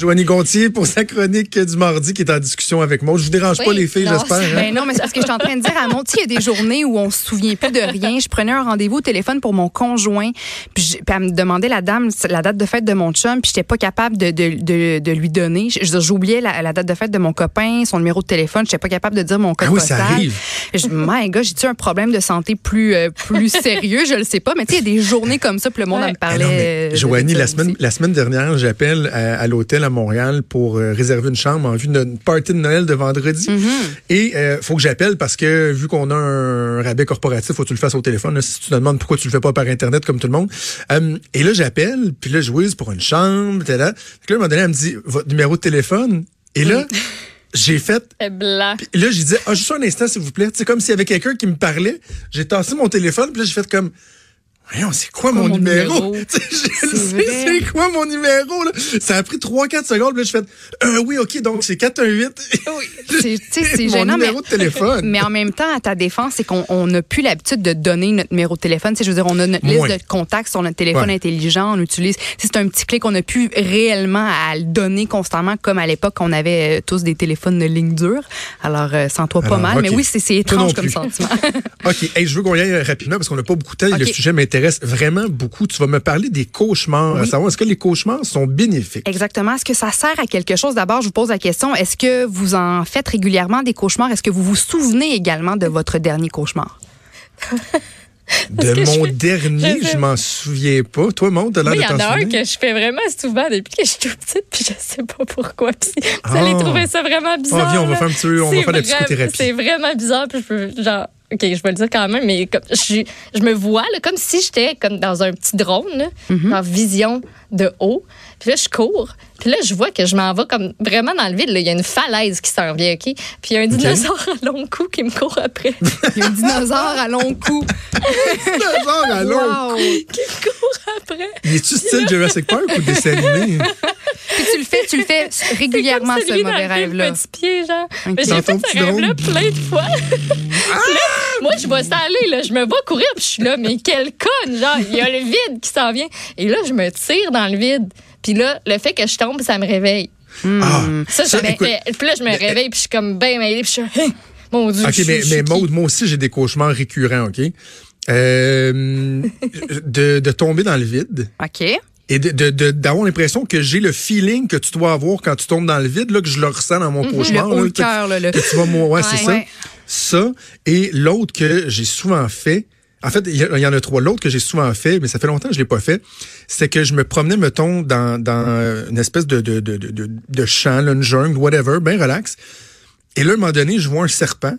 Joanie Gontier pour sa chronique du mardi qui est en discussion avec moi. Je vous dérange pas les filles, j'espère. hein? Ben non, mais c'est parce que je suis en train de dire à mon, il y a des journées où on se souvient plus de rien. Je prenais un rendez-vous au téléphone pour mon conjoint, puis, je- puis elle me demandait la dame la date de fête de mon chum, puis j'étais pas capable de, de, de, de lui donner. J'oubliais la, la date de fête de mon copain, son numéro de téléphone, j'étais pas capable de dire mon code Ah oui, ça arrive. Je, my God, j'ai-tu un problème de santé plus euh, plus sérieux, je le sais pas, mais tu sais, il y a des journées comme ça, puis le monde Ouais. me parlait. non, mais euh, de- Joanie, la semaine, aussi. la semaine dernière, j'appelle à, à l'hôtel à Montréal pour euh, réserver une chambre en vue notre party de Noël de vendredi. Mm-hmm. Et euh, faut que j'appelle parce que vu qu'on a un rabais corporatif, faut que tu le fasses au téléphone. là. si tu te demandes pourquoi tu le fais pas par Internet comme tout le monde. Euh, et là, j'appelle, puis là, je whiz pour une chambre, t'es là. Puis là, à un moment donné, elle me dit, votre numéro de téléphone. Et là, j'ai fait, blanc. Là, j'ai dit, ah, juste un instant, s'il vous plaît. C'est comme s'il y avait quelqu'un qui me parlait. J'ai tassé mon téléphone, puis là, j'ai fait comme, voyons, c'est quoi, mon, mon numéro? je sais, c'est quoi mon numéro, là? Ça a pris 3-4 secondes, là, j'ai fait, euh, oui, OK, donc c'est 418. C'est- tu sais, c'est mon gênant, mais- numéro de téléphone. Mais en même temps, à ta défense, c'est qu'on on n'a plus l'habitude de donner notre numéro de téléphone. Tu sais, je veux dire, on a notre Moins. liste de contacts sur notre téléphone Ouais. intelligent. On utilise. C'est un petit clic. On n'a plus réellement à le donner constamment comme à l'époque, on avait euh, tous des téléphones de ligne dure. Alors, euh, sans toi, pas Alors, mal. Mais oui, c'est étrange comme sentiment. OK, hey, je veux qu'on y aille rapidement parce qu'on n'a pas beaucoup de temps le sujet m'intéresse vraiment beaucoup. Tu vas me parler des cauchemars. À Oui. savoir, est-ce que les cauchemars sont bénéfiques? Exactement. Est-ce que ça sert à quelque chose? D'abord, je vous pose la question. Est-ce que vous en faites régulièrement des cauchemars? Est-ce que vous vous souvenez également de votre dernier cauchemar? De je mon fais- dernier, je fais- je m'en souviens pas. Toi, Monte, t'as l'air il de y en a un que je fais vraiment souvent depuis que je suis toute petite, puis je sais pas pourquoi. Puis vous Ah. allez trouver ça vraiment bizarre. Ah, viens, on va faire un petit on va C'est faire de la vraiment- psychothérapie. C'est vraiment bizarre, puis je peux, genre, OK, je vais le dire quand même, mais comme, je, me vois là, comme si j'étais comme dans un petit drone, là, Mm-hmm. en vision de haut. Puis là, je cours. Puis là, je vois que je m'en vais comme vraiment dans le vide. là. Il y a une falaise qui s'en vient, OK? Puis il y a un dinosaure à long cou qui me court après. Il y a un dinosaure à long cou. Dinosaure à long Wow. qui me court après. Il est-tu style Jurassic Park ou dessin animé? Puis tu le fais, tu le fais régulièrement, Comme ce mauvais rêve-là. Petit pied, genre. J'ai fait ce rêve-là plein de fois. Là, moi, je vois ça aller, là. Je me vois courir, puis je suis là, mais quelle conne, genre. Il y a le vide qui s'en vient. Et là, je me tire dans le vide. Puis là, le fait que je tombe, ça me réveille. Ah, Ça, Ça, écoute- puis là, je me réveille, puis je suis comme bien mêlée, puis je suis. Hein, Mon Dieu. OK, je mais, je mais qui? Maude, moi aussi, j'ai des cauchemars récurrents, OK? Euh, de, de tomber dans le vide OK. et de- de- de- d'avoir l'impression que j'ai le feeling que tu dois avoir quand tu tombes dans le vide, là, que je le ressens dans mon Le cauchemar. haut là, le que- cœur, là. le- que tu vas mourir. Ouais, c'est. Ouais. Ça. Et l'autre que j'ai souvent fait, en fait, il y, en a trois. L'autre que j'ai souvent fait, mais ça fait longtemps que je l'ai pas fait, c'est que je me promenais, mettons, dans, dans une espèce de, de, de, de, champ, là, une jungle, whatever, bien relax. Et là, à un moment donné, je vois un serpent.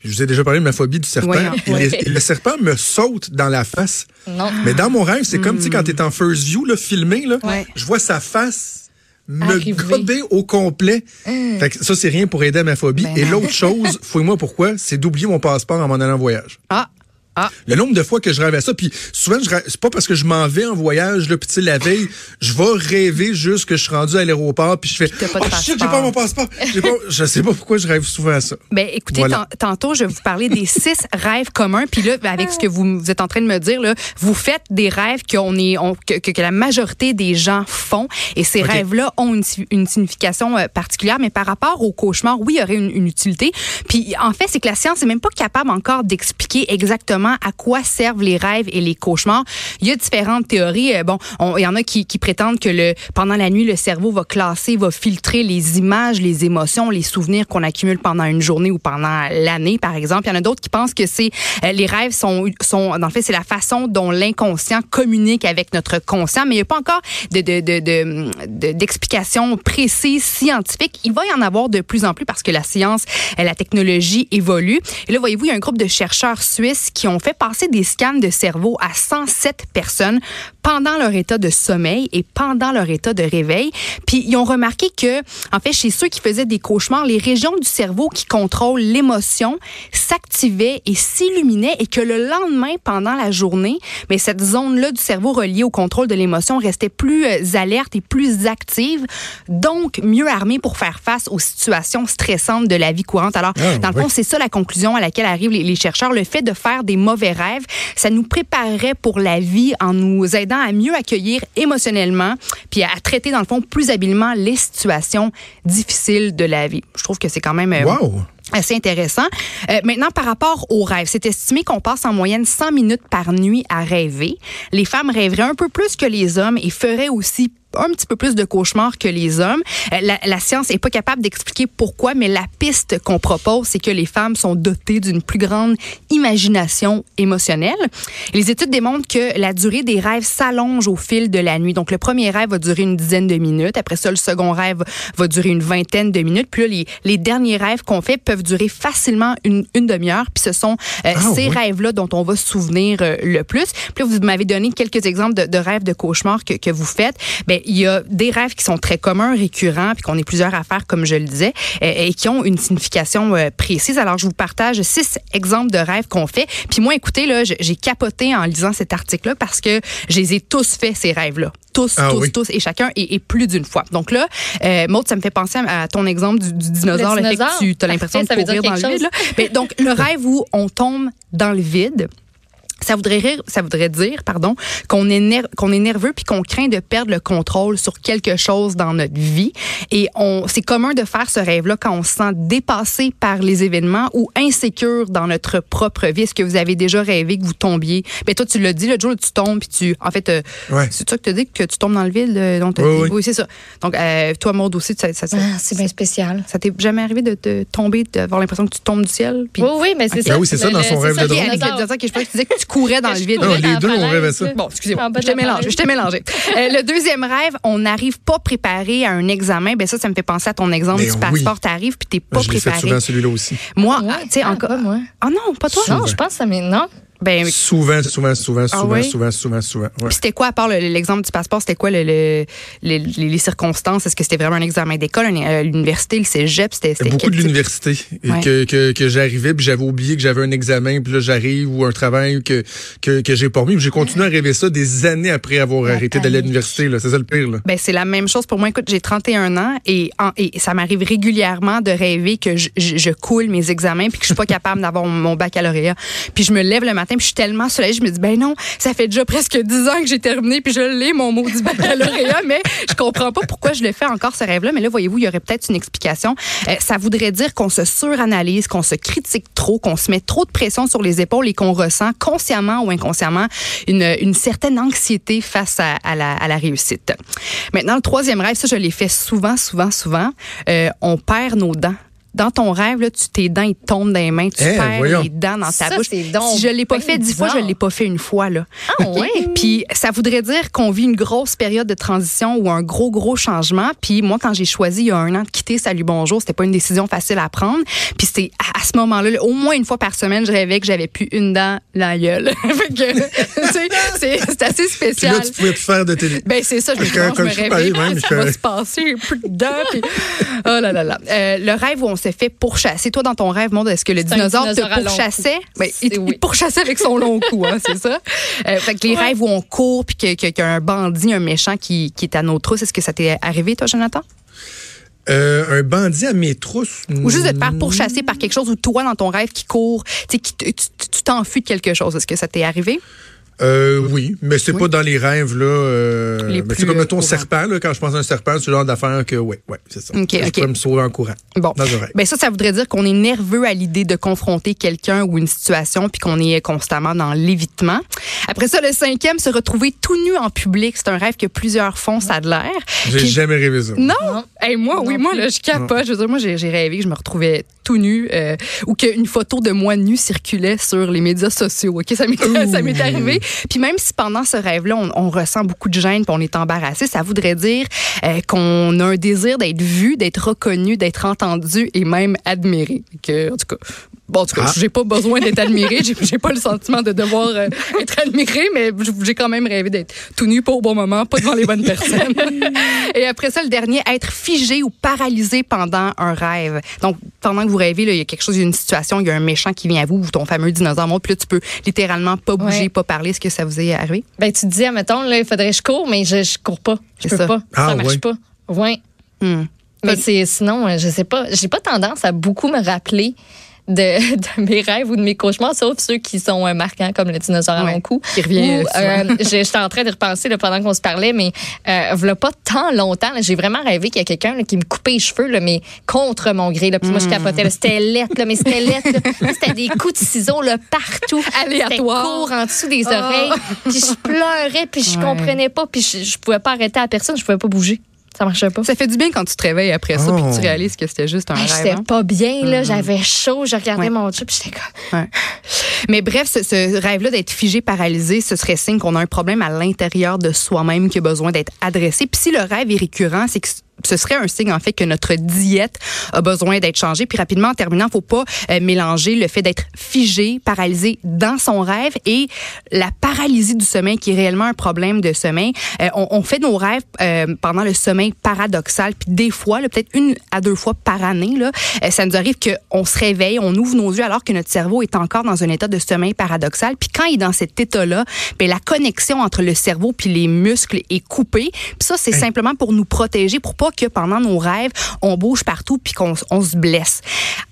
Je vous ai déjà parlé de ma phobie du serpent. Ouais, et, les- Ouais. et le serpent me saute dans la face. Non. Mais dans mon rêve, c'est comme, tu sais, quand t'es en first view, là, filmé, là, Ouais. je vois sa face me gober au complet. Fait que ça, c'est rien pour aider à ma phobie. Ben Et l'autre chose, fouille-moi pourquoi, c'est d'oublier mon passeport en m'en allant en voyage. Ah. Ah. Le nombre de fois que je rêve à ça, puis souvent, je c'est pas parce que je m'en vais en voyage, puis tu sais, la veille, je vais rêver juste que je suis rendu à l'aéroport, puis je fais, t'as pas de oh shit, j'ai passeport. pas mon passeport. Pas, je sais pas pourquoi je rêve souvent à ça. Ben, écoutez, Voilà. tantôt, je vais vous parler des six rêves communs. Puis là, avec ce que vous, vous êtes en train de me dire, là, vous faites des rêves qu'on est, on- que, que- que la majorité des gens font. Et ces rêves-là ont une, une signification euh, particulière. Mais par rapport au cauchemar, oui, il y aurait une, une utilité. Puis en fait, c'est que la science n'est même pas capable encore d'expliquer exactement à quoi servent les rêves et les cauchemars. Il y a différentes théories. Euh, Bon, on- il y en a qui, prétendent que le, pendant la nuit, le cerveau va classer, va filtrer les images, les émotions, les souvenirs qu'on accumule pendant une journée ou pendant l'année, par exemple. Il y en a d'autres qui pensent que c'est euh, les rêves sont, sont, le fait, c'est la façon dont l'inconscient communique avec notre conscient. Mais il n'y a pas encore de, de, de, de, de- d'explications précises, scientifiques. Il va y en avoir de plus en plus parce que la science, et la technologie évolue. Et là, voyez-vous, il y a un groupe de chercheurs suisses qui ont fait passer des scans de cerveau à 107 personnes pendant leur état de sommeil et pendant leur état de réveil. Puis ils ont remarqué que, en fait, chez ceux qui faisaient des cauchemars, les régions du cerveau qui contrôlent l'émotion s'activaient et s'illuminaient et que le lendemain, pendant la journée, mais cette zone-là du cerveau reliée au contrôle de l'émotion restait plus euh, alerte et plus active, donc mieux armée pour faire face aux situations stressantes de la vie courante. Alors, Ah, dans le oui. fond, c'est ça la conclusion à laquelle arrivent les, les chercheurs. Le fait de faire des mauvais rêves, ça nous préparerait pour la vie en nous aidant à mieux accueillir émotionnellement, puis à traiter, dans le fond, plus habilement les situations difficiles de la vie. Je trouve que c'est quand même... euh, Wow! assez intéressant. Euh, maintenant, par rapport aux rêves, c'est estimé qu'on passe en moyenne 100 minutes par nuit à rêver. Les femmes rêveraient un peu plus que les hommes et feraient aussi un petit peu plus de cauchemars que les hommes. Euh, la, la science est pas capable d'expliquer pourquoi, mais la piste qu'on propose, c'est que les femmes sont dotées d'une plus grande imagination émotionnelle. Les études démontrent que la durée des rêves s'allonge au fil de la nuit. Donc, le premier rêve va durer une dizaine de minutes. Après ça, le second rêve va durer une vingtaine de minutes. Puis là, les, les derniers rêves qu'on fait peuvent durer facilement une, une demi-heure. Puis ce sont euh, Ah, ces oui. rêves-là dont on va se souvenir euh, le plus. Puis là, vous m'avez donné quelques exemples de, de rêves de cauchemars que, que vous faites. Ben, il y a des rêves qui sont très communs, récurrents, puis qu'on est plusieurs à faire, comme je le disais, et qui ont une signification euh, précise. Alors, je vous partage six exemples de rêves qu'on fait. Puis moi, écoutez, là, j'ai capoté en lisant cet article-là parce que je les ai tous fait, ces rêves-là. Tous, Ah tous, oui. tous, et chacun, et, et plus d'une fois. Donc là, euh, Maud, ça me fait penser à, à ton exemple du, du dinosaure, Le là, fait que dinosaure? tu as l'impression de Parfait, ça veut courir dire dans le quelque vide. Là. Ben, donc, le rêve où on tombe dans le vide, ça voudrait, rire- ça voudrait dire pardon, qu'on est, ner- qu'on est nerveux puis qu'on craint de perdre le contrôle sur quelque chose dans notre vie. Et on, c'est commun de faire ce rêve-là quand on se sent dépassé par les événements ou insécure dans notre propre vie. Est-ce que vous avez déjà rêvé que vous tombiez? Ben toi, tu l'as dit, le jour où tu tombes puis tu, en fait, euh, Ouais. c'est ça que tu dis que tu tombes dans le vide? euh, donc, Oui, oui. c'est ça. Donc, euh, toi, Maud aussi, ça, ça, ça, Ah, c'est bien spécial. ça t'est jamais arrivé de te tomber, d'avoir l'impression que tu tombes du ciel? Oui, oui, mais c'est ça. Ah oui, c'est ça, dans le- son rêve ça, de Ok, drôle. avec le dinosaure. dinosaure, que je pensais que tu disais que tu courais dans le vide. Non, les deux, on rêvait ça. Bon, excusez-moi, je t'ai la mélangé. Je t'ai mélangé. Euh, le deuxième rêve, on n'arrive pas préparé à un examen. Ben ça, ça me fait penser à ton exemple Mais du oui. passeport. T'arrives puis t'es pas je préparé. souvent, celui-là aussi. Moi, Ouais, ah, tu sais, ah, encore. moi. Ah non, pas toi. Non, je pense que ça m'est. Non? Ben, Souvent, souvent, souvent, souvent, oui? souvent, souvent, souvent. Ouais. puis c'était quoi, à part le- l'exemple du passeport, c'était quoi le, le- les, circonstances? Est-ce que c'était vraiment un examen d'école, euh, l'université, le cégep? C'était c'était Beaucoup de l'université. Ouais. Que, que, que j'arrivais, puis j'avais oublié que j'avais un examen, puis là j'arrive, ou un travail que, que, que j'ai pas remis. J'ai continué à rêver ça des années après avoir La arrêté d'aller à l'université. C'est ça le pire. Là. Ben, c'est la même chose pour moi. Écoute, j'ai 31 ans et, en- et ça m'arrive régulièrement de rêver que je, je- je coule mes examens puis que je suis pas capable d'avoir mon baccalauréat. Puis je me lève le matin puis je suis tellement soulagée, je me dis ben non, ça fait déjà presque 10 ans que j'ai terminé puis je l'ai mon du baccalauréat, mais je comprends pas pourquoi je le fais encore ce rêve-là. Mais là, voyez-vous, il y aurait peut-être une explication. Euh, ça voudrait dire qu'on se suranalyse, qu'on se critique trop, qu'on se met trop de pression sur les épaules et qu'on ressent consciemment ou inconsciemment une, une certaine anxiété face à, à la, à la réussite. Maintenant, le troisième rêve, ça, je l'ai fait souvent, souvent, souvent. Euh, on perd nos dents. Dans ton rêve, là, tu, tes dents, ils tombent dans les mains, tu Eh, perds voyons. les dents dans ta Ça, bouche. Si je l'ai pas fait dix fois, je bizarre. l'ai pas fait une fois. Là. Ah, ouais? Puis ça voudrait dire qu'on vit une grosse période de transition ou un gros, gros changement. Puis moi, quand j'ai choisi il y a un an de quitter Salut Bonjour, c'était pas une décision facile à prendre. Puis c'était à, à ce moment-là, là, au moins une fois par semaine, je rêvais que j'avais plus une dent dans la gueule. c'est assez Puis spécial. là, tu pouvais plus faire de télé. Ben c'est ça, je me, je me pareil, même, ça je- va se passer un peu dedans. Puis, oh là là là. Euh, le rêve où on s'est fait pourchasser. Toi, dans ton rêve, monde, est-ce que le dinosaure, te pourchassait? Ben, il, C'est oui. il pourchassait avec son long cou, hein, c'est ça? Euh, fait que les Ouais. rêves où on court puis qu'il y a un bandit, un méchant qui, qui est à nos trousses, est-ce que ça t'est arrivé, toi, Jonathan? Euh, un bandit à mes trousses. Ou juste de te faire pourchasser par quelque chose ou toi, dans ton rêve, qui court, qui tu t'enfuis de quelque chose. Est-ce que ça t'est arrivé? Euh, oui, mais c'est Oui. pas dans les rêves là. Euh, mais c'est comme euh, ton serpent là. Quand je pense à un serpent, c'est le genre d'affaire que ouais, ouais, c'est ça. Ok, je ok. pourrais me sauver en courant. Bon. Dans. Ben ça, ça voudrait dire qu'on est nerveux à l'idée de confronter quelqu'un ou une situation, puis qu'on est constamment dans l'évitement. Après ça, le cinquième, se retrouver tout nu en public, c'est un rêve que plusieurs font, ça a de l'air. J'ai Puis- jamais rêvé ça. Non, Non. Hey, moi, oui, moi là, je capote. Je veux dire, moi, j'ai rêvé que je me retrouvais tout nu euh, ou qu'une photo de moi nu circulait sur les médias sociaux. Ok, ça m'est ça m'est arrivé. Puis même si pendant ce rêve-là, on, ressent beaucoup de gêne, puis on est embarrassé, ça voudrait dire euh, qu'on a un désir d'être vu, d'être reconnu, d'être entendu et même admiré. Que, en tout cas, Bon, en tout cas, Ah. j'ai pas besoin d'être admiré. J'ai pas le sentiment de devoir euh, être admiré, mais j'ai quand même rêvé d'être tout nu, pas au bon moment, pas devant les bonnes personnes. Et après ça, le dernier, être figé ou paralysé pendant un rêve. Donc, pendant que vous rêvez, là, il y a quelque chose, il y a une situation, il y a un méchant qui vient à vous, ou ton fameux dinosaure monte, puis là, tu peux littéralement pas bouger, Ouais. pas parler. Est-ce que ça vous est arrivé? Ben, tu te dis, admettons, là, il faudrait que je cours, mais je, je cours pas. Je peux ça. pas. Ah, ça marche ouais. pas. Ouais. Hmm. Mais c'est, sinon, euh, je sais pas. J'ai pas tendance à beaucoup me rappeler de, de mes rêves ou de mes cauchemars, sauf ceux qui sont euh, marquants, comme le dinosaure à mon cou. Qui revient, euh, euh, J'étais en train de repenser là, pendant qu'on se parlait, mais euh, voilà pas tant longtemps, j'ai vraiment rêvé qu'il y a quelqu'un qui me coupait les cheveux, là, mais contre mon gré. Là, puis moi, je capotais. là. C'était lettre, là, mais c'était lettre. C'était des coups de ciseaux là, partout. Aléatoire. Court en dessous des oreilles. Puis je pleurais, puis je Ouais. comprenais pas, puis je, je pouvais pas arrêter à personne, je pouvais pas bouger. Ça marchait pas. Ça fait du bien quand tu te réveilles après ça, Oh. puis que tu réalises que c'était juste un Hey, rêve. J'étais hein? pas bien, là. J'avais chaud. Je regardais Ouais. mon job, puis j'étais comme. Ouais. Mais bref, ce, ce rêve-là d'être figé, paralysé, ce serait signe qu'on a un problème à l'intérieur de soi-même qui a besoin d'être adressé. Puis si le rêve est récurrent, c'est que ce serait un signe en fait que notre diète a besoin d'être changée. Puis rapidement, en terminant, faut pas euh, mélanger le fait d'être figé, paralysé dans son rêve et la paralysie du sommeil qui est réellement un problème de sommeil. Euh, on, on fait nos rêves euh, pendant le sommeil paradoxal. Puis des fois, peut-être une à deux fois par année, là, ça nous arrive qu'on se réveille, on ouvre nos yeux alors que notre cerveau est encore dans un état de sommeil paradoxal. Puis quand il est dans cet état-là, ben, la connexion entre le cerveau puis les muscles est coupée. Puis ça, c'est simplement pour nous protéger, pour pas que pendant nos rêves, on bouge partout puis qu'on on se blesse.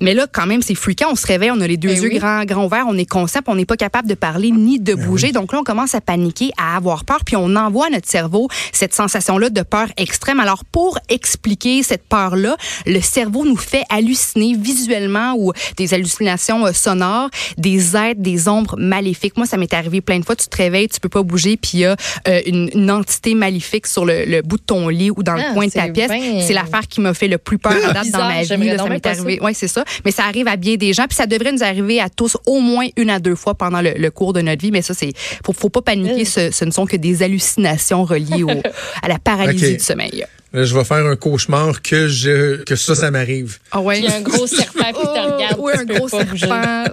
Mais là, quand même, c'est fréquent. On se réveille, on a les deux Ben yeux oui. grands, grands ouverts, on est conscient, on n'est pas capable de parler ni de bouger. Donc là, on commence à paniquer, à avoir peur, puis on envoie à notre cerveau cette sensation-là de peur extrême. Alors, pour expliquer cette peur-là, le cerveau nous fait halluciner visuellement ou des hallucinations euh, sonores, des êtres, des ombres maléfiques. Moi, ça m'est arrivé plein de fois. Tu te réveilles, tu peux pas bouger, puis il y a euh, une, une entité maléfique sur le, le bout de ton lit ou dans Ah, le coin de ta c'est pièce. bien- C'est l'affaire qui m'a fait le plus peur à date dans ma vie. là. ça m'est arrivé. Oui, c'est ça. Mais ça arrive à bien des gens, puis ça devrait nous arriver à tous au moins une à deux fois pendant le, le cours de notre vie. Mais ça, c'est faut, faut pas paniquer. Euh. Ce, ce ne sont que des hallucinations reliées au, à la paralysie du sommeil. Là, je vais faire un cauchemar que je que ça, ça m'arrive. Ah ouais. Il y a un gros serpent qui te regarde. Oui, un gros serpent.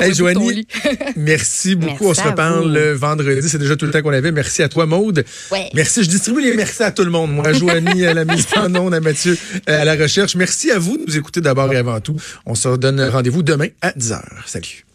Hey, Joanie, merci beaucoup. Merci on se reparle le vendredi. C'est déjà tout le temps qu'on avait. Merci à toi, Maude. Ouais. Merci. Je distribue les merci à tout le monde. Moi, à Joanie, à la mise en onde, à Mathieu, euh, à la recherche. Merci à vous de nous écouter d'abord et avant tout. On se donne rendez-vous demain à 10h. Salut.